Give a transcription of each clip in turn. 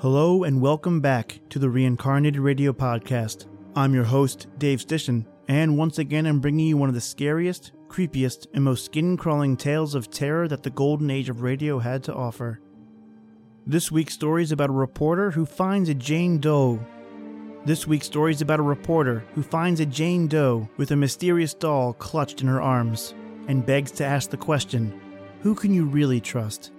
Hello and welcome back to the Reincarnated Radio Podcast. I'm your host, Dave Stishan, and once again I'm bringing you one of the scariest, creepiest, and most skin crawling tales of terror that the golden age of radio had to offer. This week's story is about a reporter who finds a Jane Doe. This week's story is about a reporter who finds a Jane Doe with a mysterious doll clutched in her arms and begs to ask the question who can you really trust?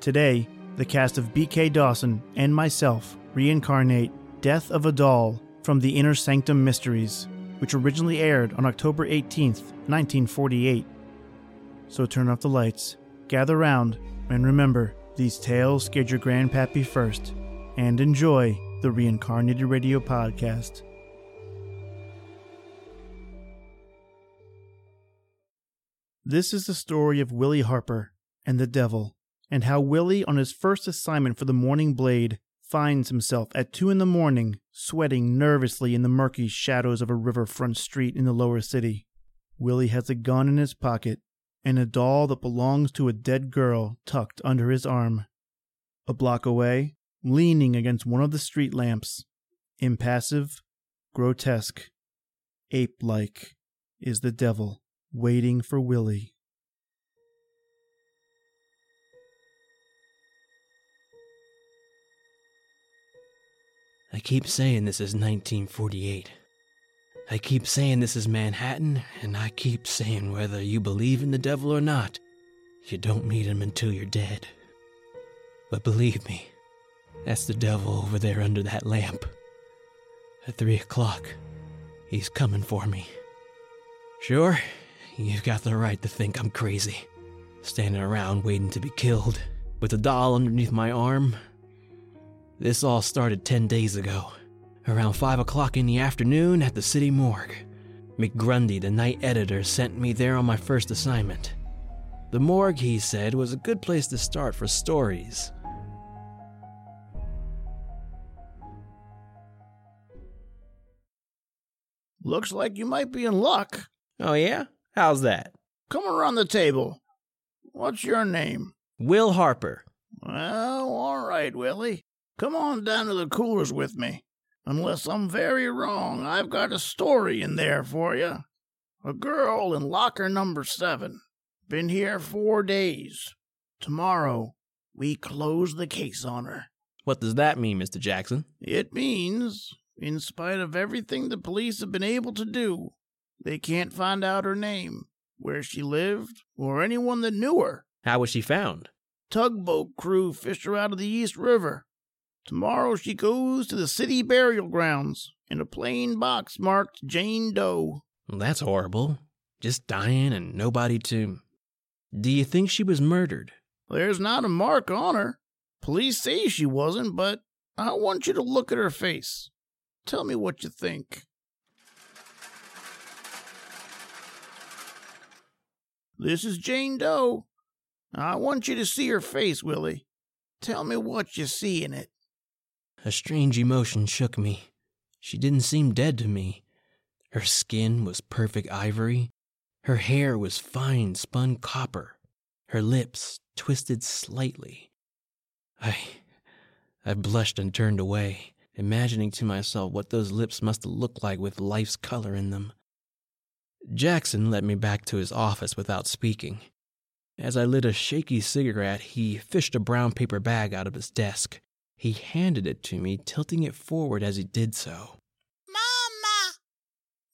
Today, the cast of BK Dawson and myself reincarnate Death of a Doll from the Inner Sanctum Mysteries, which originally aired on October 18th, 1948. So turn off the lights, gather round, and remember these tales scared your grandpappy first, and enjoy the Reincarnated Radio Podcast. This is the story of Willie Harper and the devil, and how Willie, on his first assignment for the Morning Blade, finds himself at two in the morning, sweating nervously in the murky shadows of a riverfront street in the lower city. Willie has a gun in his pocket and a doll that belongs to a dead girl tucked under his arm. A block away, leaning against one of the street lamps, impassive, grotesque, ape like, is the devil waiting for Willie. I keep saying this is 1948. I keep saying this is Manhattan, and I keep saying whether you believe in the devil or not, you don't meet him until you're dead. But believe me, that's the devil over there under that lamp. At three o'clock, he's coming for me. Sure, you've got the right to think I'm crazy, standing around waiting to be killed, with a doll underneath my arm. This all started 10 days ago, around 5 o'clock in the afternoon at the city morgue. McGrundy, the night editor, sent me there on my first assignment. The morgue, he said, was a good place to start for stories. Looks like you might be in luck. Oh, yeah? How's that? Come around the table. What's your name? Will Harper. Well, all right, Willie. Come on down to the coolers with me. Unless I'm very wrong, I've got a story in there for you. A girl in locker number seven. Been here four days. Tomorrow, we close the case on her. What does that mean, Mr. Jackson? It means, in spite of everything the police have been able to do, they can't find out her name, where she lived, or anyone that knew her. How was she found? Tugboat crew fished her out of the East River. Tomorrow she goes to the city burial grounds in a plain box marked Jane Doe. That's horrible. Just dying and nobody to. Do you think she was murdered? There's not a mark on her. Police say she wasn't, but I want you to look at her face. Tell me what you think. This is Jane Doe. I want you to see her face, Willie. Tell me what you see in it. A strange emotion shook me. She didn't seem dead to me. Her skin was perfect ivory. Her hair was fine spun copper. Her lips twisted slightly. I. I blushed and turned away, imagining to myself what those lips must have looked like with life's color in them. Jackson led me back to his office without speaking. As I lit a shaky cigarette, he fished a brown paper bag out of his desk. He handed it to me, tilting it forward as he did so. Mama!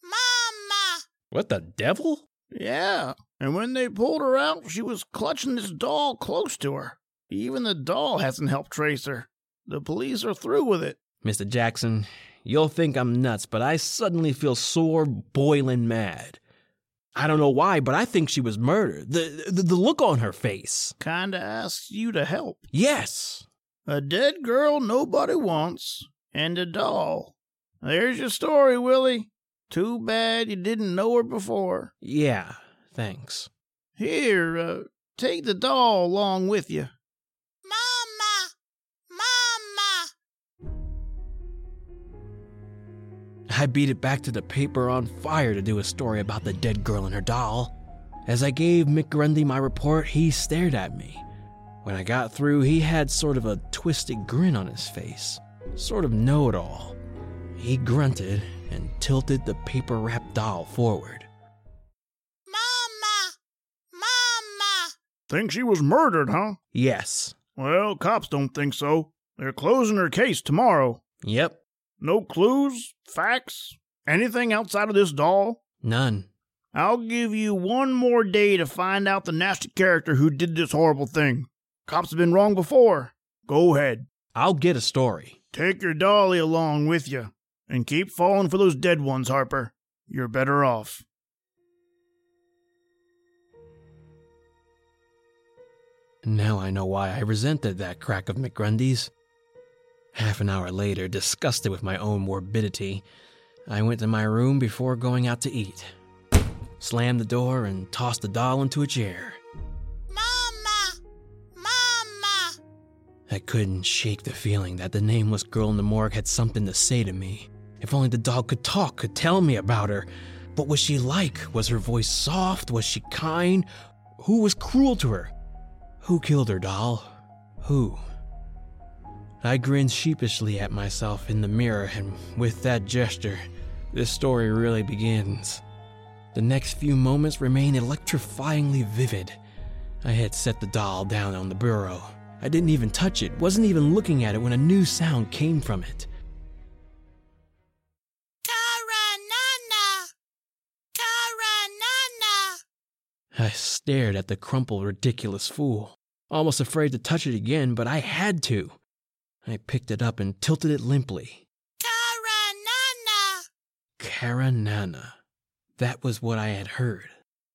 Mama! What the devil? Yeah, and when they pulled her out, she was clutching this doll close to her. Even the doll hasn't helped trace her. The police are through with it. Mr. Jackson, you'll think I'm nuts, but I suddenly feel sore, boiling mad. I don't know why, but I think she was murdered. The, the, the look on her face. Kinda asks you to help. Yes. A dead girl nobody wants, and a doll. There's your story, Willie. Too bad you didn't know her before. Yeah, thanks. Here, uh, take the doll along with you. Mama! Mama! I beat it back to the paper on fire to do a story about the dead girl and her doll. As I gave McGrundy my report, he stared at me. When I got through, he had sort of a twisted grin on his face, sort of know it all. He grunted and tilted the paper wrapped doll forward. Mama! Mama! Think she was murdered, huh? Yes. Well, cops don't think so. They're closing her case tomorrow. Yep. No clues, facts, anything outside of this doll? None. I'll give you one more day to find out the nasty character who did this horrible thing. Cops have been wrong before. Go ahead. I'll get a story. Take your dolly along with you. And keep falling for those dead ones, Harper. You're better off. Now I know why I resented that crack of McGrundy's. Half an hour later, disgusted with my own morbidity, I went to my room before going out to eat. Slammed the door and tossed the doll into a chair. I couldn't shake the feeling that the nameless girl in the morgue had something to say to me. If only the doll could talk, could tell me about her. What was she like? Was her voice soft? Was she kind? Who was cruel to her? Who killed her, doll? Who? I grinned sheepishly at myself in the mirror, and with that gesture, this story really begins. The next few moments remain electrifyingly vivid. I had set the doll down on the bureau. I didn't even touch it, wasn't even looking at it when a new sound came from it. Karanana! Karanana! I stared at the crumpled, ridiculous fool, almost afraid to touch it again, but I had to. I picked it up and tilted it limply. Karanana! Karanana. That was what I had heard.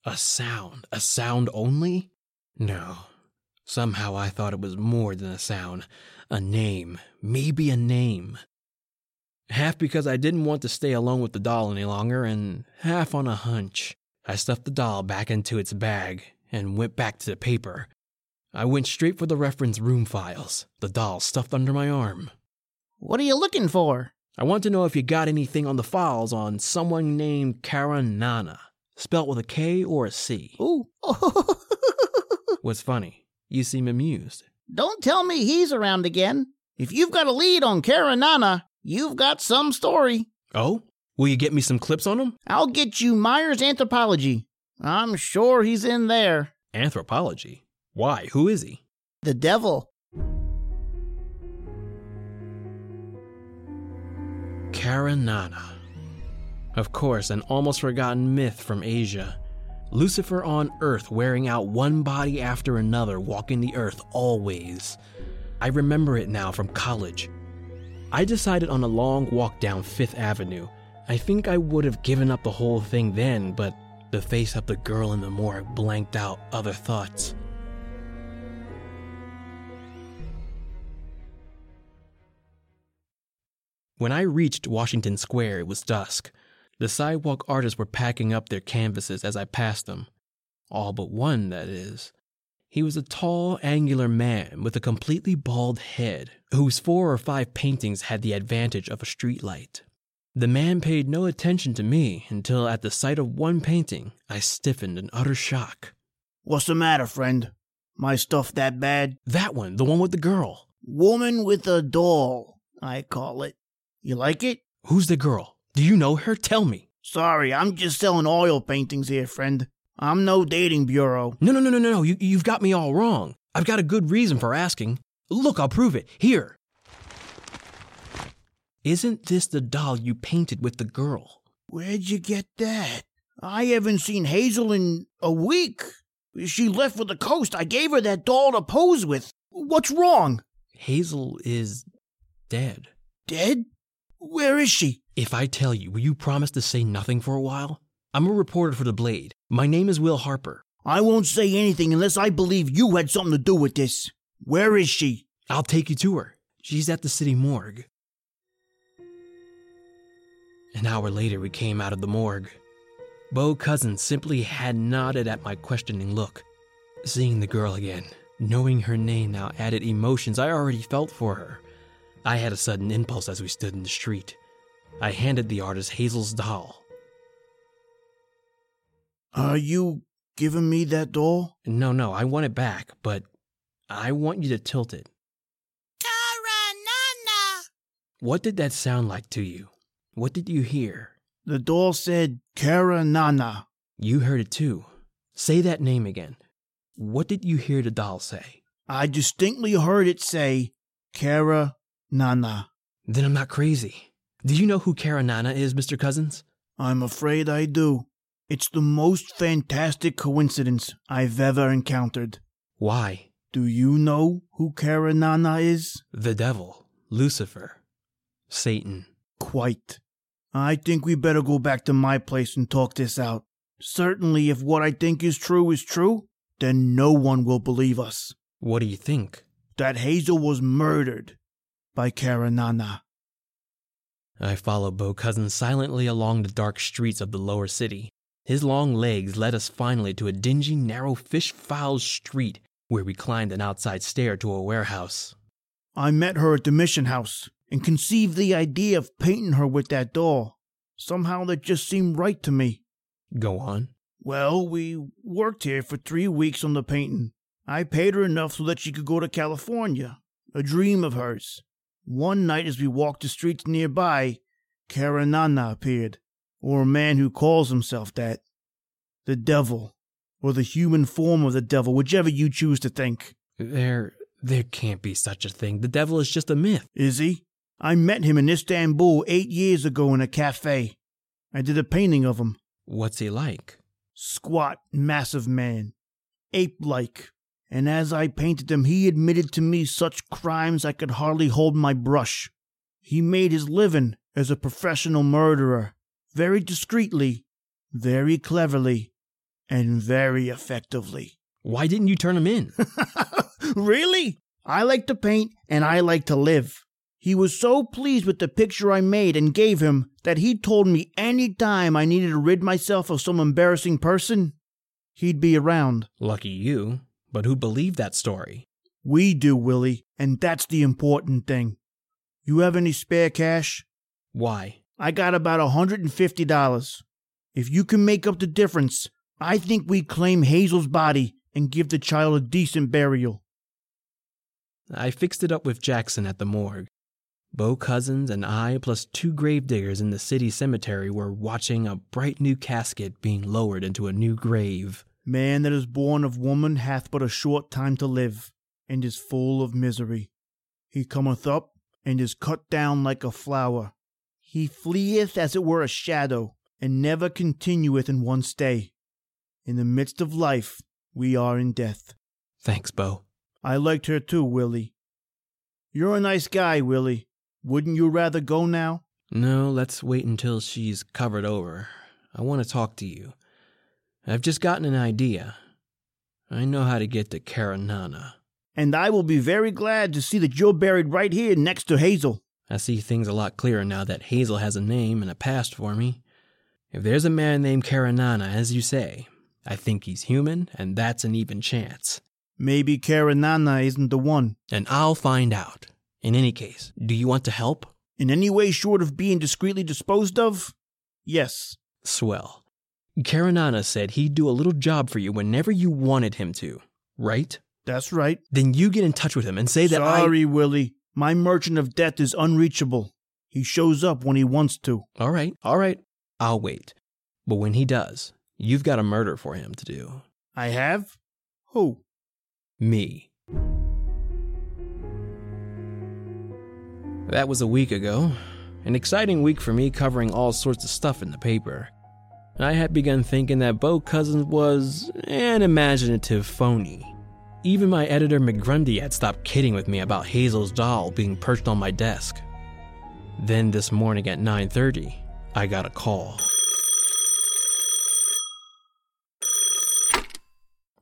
A sound. A sound only? No. Somehow I thought it was more than a sound. A name. Maybe a name. Half because I didn't want to stay alone with the doll any longer, and half on a hunch. I stuffed the doll back into its bag and went back to the paper. I went straight for the reference room files, the doll stuffed under my arm. What are you looking for? I want to know if you got anything on the files on someone named Karanana, spelt with a K or a C. Ooh. What's funny? You seem amused. Don't tell me he's around again. If you've got a lead on Karanana, you've got some story. Oh? Will you get me some clips on him? I'll get you Myers Anthropology. I'm sure he's in there. Anthropology? Why? Who is he? The devil. Karanana. Of course, an almost forgotten myth from Asia. Lucifer on Earth wearing out one body after another, walking the earth always. I remember it now from college. I decided on a long walk down Fifth Avenue. I think I would have given up the whole thing then, but the face of the girl in the morgue blanked out other thoughts. When I reached Washington Square, it was dusk. The sidewalk artists were packing up their canvases as I passed them. All but one, that is. He was a tall, angular man with a completely bald head, whose four or five paintings had the advantage of a streetlight. The man paid no attention to me until, at the sight of one painting, I stiffened in utter shock. What's the matter, friend? My stuff that bad? That one, the one with the girl. Woman with a doll, I call it. You like it? Who's the girl? Do you know her? Tell me. Sorry, I'm just selling oil paintings here, friend. I'm no dating bureau. No, no, no, no, no, no. You, you've got me all wrong. I've got a good reason for asking. Look, I'll prove it. Here. Isn't this the doll you painted with the girl? Where'd you get that? I haven't seen Hazel in a week. She left for the coast. I gave her that doll to pose with. What's wrong? Hazel is dead. Dead? Where is she? If I tell you, will you promise to say nothing for a while? I'm a reporter for The Blade. My name is Will Harper. I won't say anything unless I believe you had something to do with this. Where is she? I'll take you to her. She's at the city morgue. An hour later, we came out of the morgue. Beau Cousins simply had nodded at my questioning look. Seeing the girl again, knowing her name now added emotions I already felt for her. I had a sudden impulse as we stood in the street. I handed the artist Hazel's doll. Are you giving me that doll? No, no, I want it back, but I want you to tilt it. Karanana. What did that sound like to you? What did you hear? The doll said Karanana. You heard it too. Say that name again. What did you hear the doll say? I distinctly heard it say Karanana. Then I'm not crazy. Do you know who Karanana is, Mr. Cousins? I'm afraid I do. It's the most fantastic coincidence I've ever encountered. Why? Do you know who Karanana is? The devil, Lucifer, Satan. Quite. I think we better go back to my place and talk this out. Certainly, if what I think is true is true, then no one will believe us. What do you think? That Hazel was murdered by Karanana. I followed Beau Cousin silently along the dark streets of the lower city. His long legs led us finally to a dingy, narrow, fish foul street where we climbed an outside stair to a warehouse. I met her at the mission house and conceived the idea of painting her with that doll. Somehow that just seemed right to me. Go on. Well, we worked here for three weeks on the painting. I paid her enough so that she could go to California, a dream of hers. One night, as we walked the streets nearby, Karanana appeared, or a man who calls himself that. The devil, or the human form of the devil, whichever you choose to think. There, there can't be such a thing. The devil is just a myth. Is he? I met him in Istanbul eight years ago in a cafe. I did a painting of him. What's he like? Squat, massive man, ape like. And as I painted him, he admitted to me such crimes I could hardly hold my brush. He made his living as a professional murderer, very discreetly, very cleverly, and very effectively. Why didn't you turn him in? really? I like to paint and I like to live. He was so pleased with the picture I made and gave him that he told me any time I needed to rid myself of some embarrassing person, he'd be around. Lucky you. But who believed that story? We do, Willie, and that's the important thing. You have any spare cash? Why? I got about a $150. If you can make up the difference, I think we claim Hazel's body and give the child a decent burial. I fixed it up with Jackson at the morgue. Beau Cousins and I, plus two gravediggers in the city cemetery, were watching a bright new casket being lowered into a new grave. Man that is born of woman hath but a short time to live, and is full of misery. He cometh up, and is cut down like a flower. He fleeth as it were a shadow, and never continueth in one stay. In the midst of life, we are in death. Thanks, Beau. I liked her too, Willie. You're a nice guy, Willie. Wouldn't you rather go now? No, let's wait until she's covered over. I want to talk to you. I've just gotten an idea. I know how to get to Karanana. And I will be very glad to see that you're buried right here next to Hazel. I see things a lot clearer now that Hazel has a name and a past for me. If there's a man named Karanana, as you say, I think he's human, and that's an even chance. Maybe Karanana isn't the one. And I'll find out. In any case, do you want to help? In any way short of being discreetly disposed of? Yes. Swell. Karanana said he'd do a little job for you whenever you wanted him to, right? That's right. Then you get in touch with him and say that I. Sorry, Willie. My merchant of death is unreachable. He shows up when he wants to. All right, all right. I'll wait. But when he does, you've got a murder for him to do. I have? Who? Me. That was a week ago. An exciting week for me covering all sorts of stuff in the paper. I had begun thinking that Beau Cousins was an imaginative phony. Even my editor McGrundy had stopped kidding with me about Hazel's doll being perched on my desk. Then this morning at 9:30, I got a call.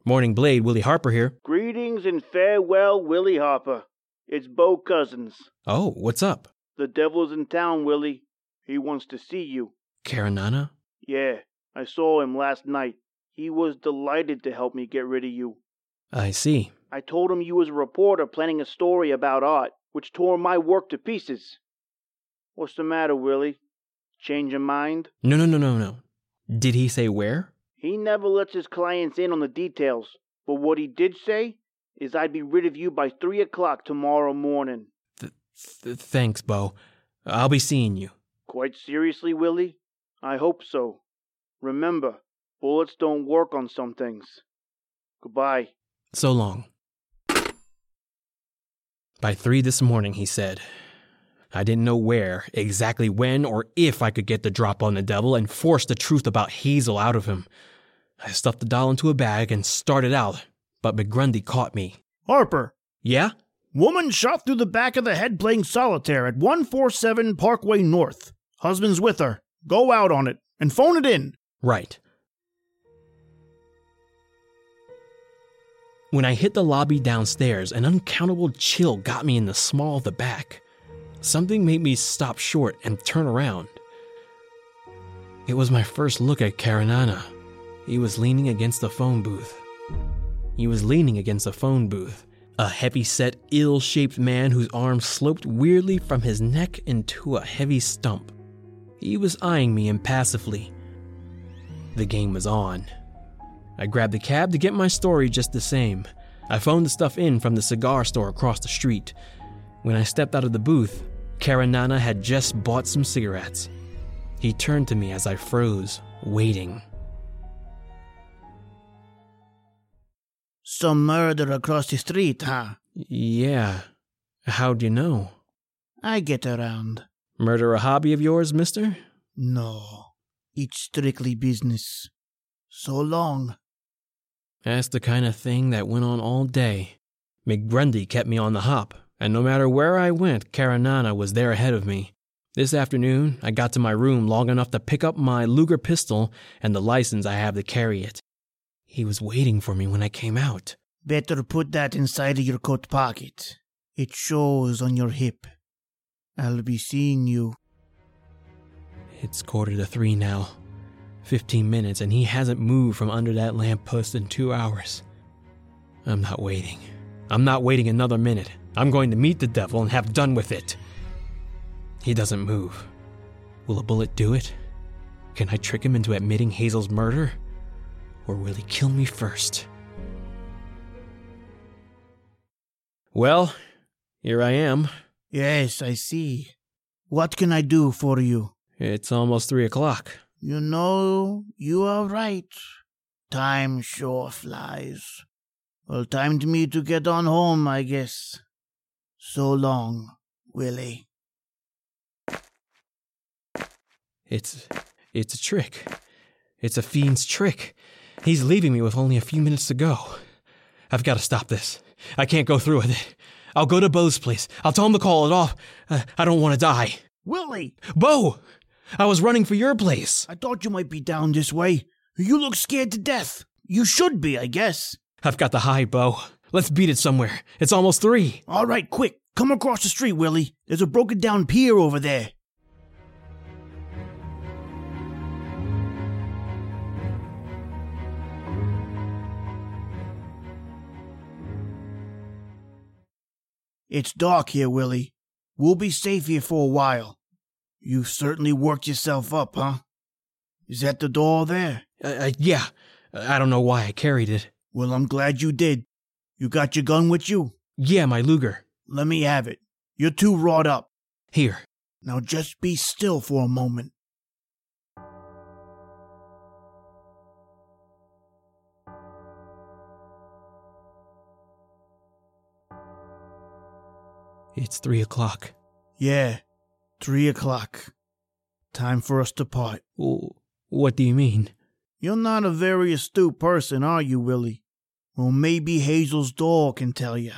Morning Blade, Willie Harper here. Greetings and farewell, Willie Harper. It's Beau Cousins. Oh, what's up? The devil's in town, Willie. He wants to see you. Karanana? Yeah, I saw him last night. He was delighted to help me get rid of you. I see. I told him you was a reporter planning a story about art, which tore my work to pieces. What's the matter, Willie? Change your mind? No, no, no, no, no. Did he say where? He never lets his clients in on the details, but what he did say is I'd be rid of you by three o'clock tomorrow morning. Th- th- thanks, Beau. I'll be seeing you. Quite seriously, Willie? I hope so. Remember, bullets don't work on some things. Goodbye. So long. By three this morning, he said. I didn't know where, exactly when, or if I could get the drop on the devil and force the truth about Hazel out of him. I stuffed the doll into a bag and started out, but McGrundy caught me. Harper, Yeah? woman shot through the back of the head playing solitaire at 147 Parkway North. Husband's with her. Go out on it and phone it in. Right. When I hit the lobby downstairs, an uncountable chill got me in the small of the back. Something made me stop short and turn around. It was my first look at Karanana. He was leaning against the phone booth. He was leaning against a phone booth. A heavy set, ill shaped man whose arms sloped weirdly from his neck into a heavy stump. He was eyeing me impassively. The game was on. I grabbed the cab to get my story just the same. I phoned the stuff in from the cigar store across the street. When I stepped out of the booth, Karanana had just bought some cigarettes. He turned to me as I froze, waiting. Some murder across the street, huh? Yeah. How'd you know? I get around. Murder a hobby of yours, mister? No, it's strictly business. So long. That's the kind of thing that went on all day. McGrundy kept me on the hop, and no matter where I went, Karanana was there ahead of me. This afternoon, I got to my room long enough to pick up my Luger pistol and the license I have to carry it. He was waiting for me when I came out. Better put that inside of your coat pocket. It shows on your hip. I'll be seeing you. It's quarter to three now. Fifteen minutes, and he hasn't moved from under that lamppost in two hours. I'm not waiting. I'm not waiting another minute. I'm going to meet the devil and have done with it. He doesn't move. Will a bullet do it? Can I trick him into admitting Hazel's murder? Or will he kill me first? Well, here I am. Yes, I see. What can I do for you? It's almost three o'clock. You know, you are right. Time sure flies. Well, time to me to get on home, I guess. So long, Willie. It's it's a trick. It's a fiend's trick. He's leaving me with only a few minutes to go. I've got to stop this. I can't go through with it. I'll go to Beau's place. I'll tell him to call it off. Uh, I don't want to die. Willie! Beau! I was running for your place. I thought you might be down this way. You look scared to death. You should be, I guess. I've got the high, Beau. Let's beat it somewhere. It's almost three. All right, quick. Come across the street, Willie. There's a broken down pier over there. It's dark here, Willie. We'll be safe here for a while. You've certainly worked yourself up, huh? Is that the door there? Uh, uh, yeah. I don't know why I carried it. Well, I'm glad you did. You got your gun with you? Yeah, my Luger. Let me have it. You're too wrought up. Here. Now just be still for a moment. It's three o'clock. Yeah, three o'clock. Time for us to part. W- What do you mean? You're not a very astute person, are you, Willie? Well, maybe Hazel's doll can tell you.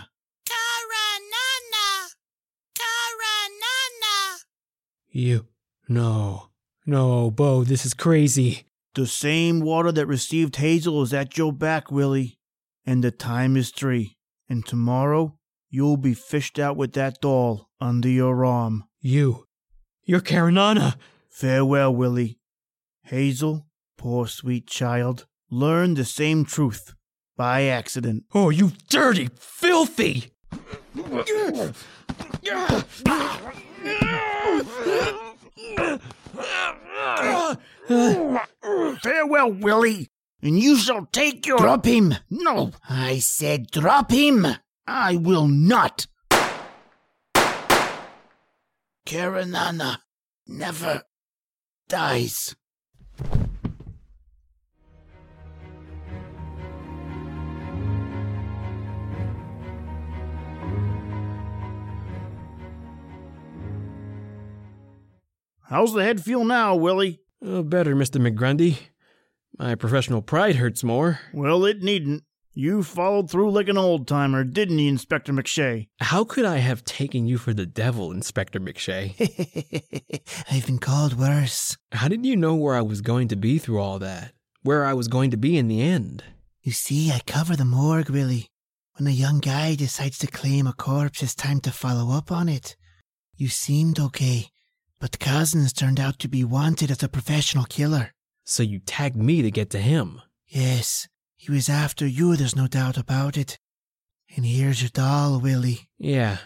Karanana! Karanana! You. No. No, Beau, this is crazy. The same water that received Hazel is at your back, Willie. And the time is three. And tomorrow, you'll be fished out with that doll under your arm. You. You're Karanana. Farewell, Willie. Hazel, poor sweet child, learned the same truth by accident. Oh, you dirty, filthy! Farewell, Willie. and you shall take your. Drop him! No, I said drop him! I will not. Karanana never dies. How's the head feel now, Willie? Oh, better, Mr. McGrundy. My professional pride hurts more. Well, it needn't. You followed through like an old timer, didn't you, Inspector McShea? How could I have taken you for the devil, Inspector McShea? I've been called worse. How did you know where I was going to be through all that? Where I was going to be in the end? You see, I cover the morgue, really. When a young guy decides to claim a corpse, it's time to follow up on it. You seemed okay, but Cousins turned out to be wanted as a professional killer. So you tagged me to get to him. Yes, he was after you, there's no doubt about it. And here's your doll, Willie. Yeah.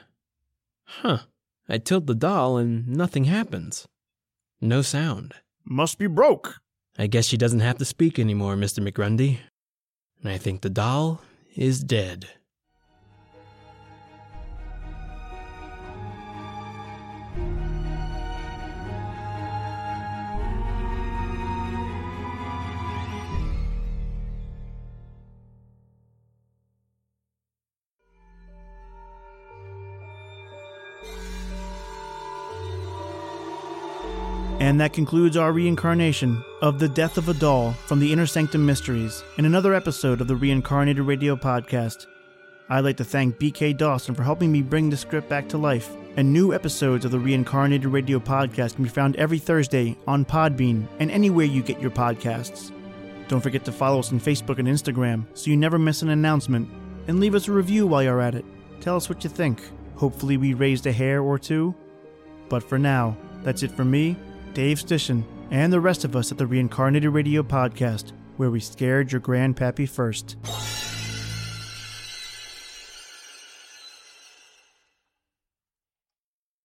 Huh. I tilt the doll and nothing happens. No sound. Must be broke. I guess she doesn't have to speak anymore, Mr. McGrundy. And I think the doll is dead. And that concludes our reincarnation of The Death of a Doll from the Inner Sanctum Mysteries in another episode of the Reincarnated Radio Podcast. I'd like to thank BK Dawson for helping me bring the script back to life. And new episodes of the Reincarnated Radio Podcast can be found every Thursday on Podbean and anywhere you get your podcasts. Don't forget to follow us on Facebook and Instagram so you never miss an announcement. And leave us a review while you're at it. Tell us what you think. Hopefully, we raised a hair or two. But for now, that's it for me, Dave Stishan, and the rest of us at the Reincarnated Radio Podcast, where we scared your grandpappy first.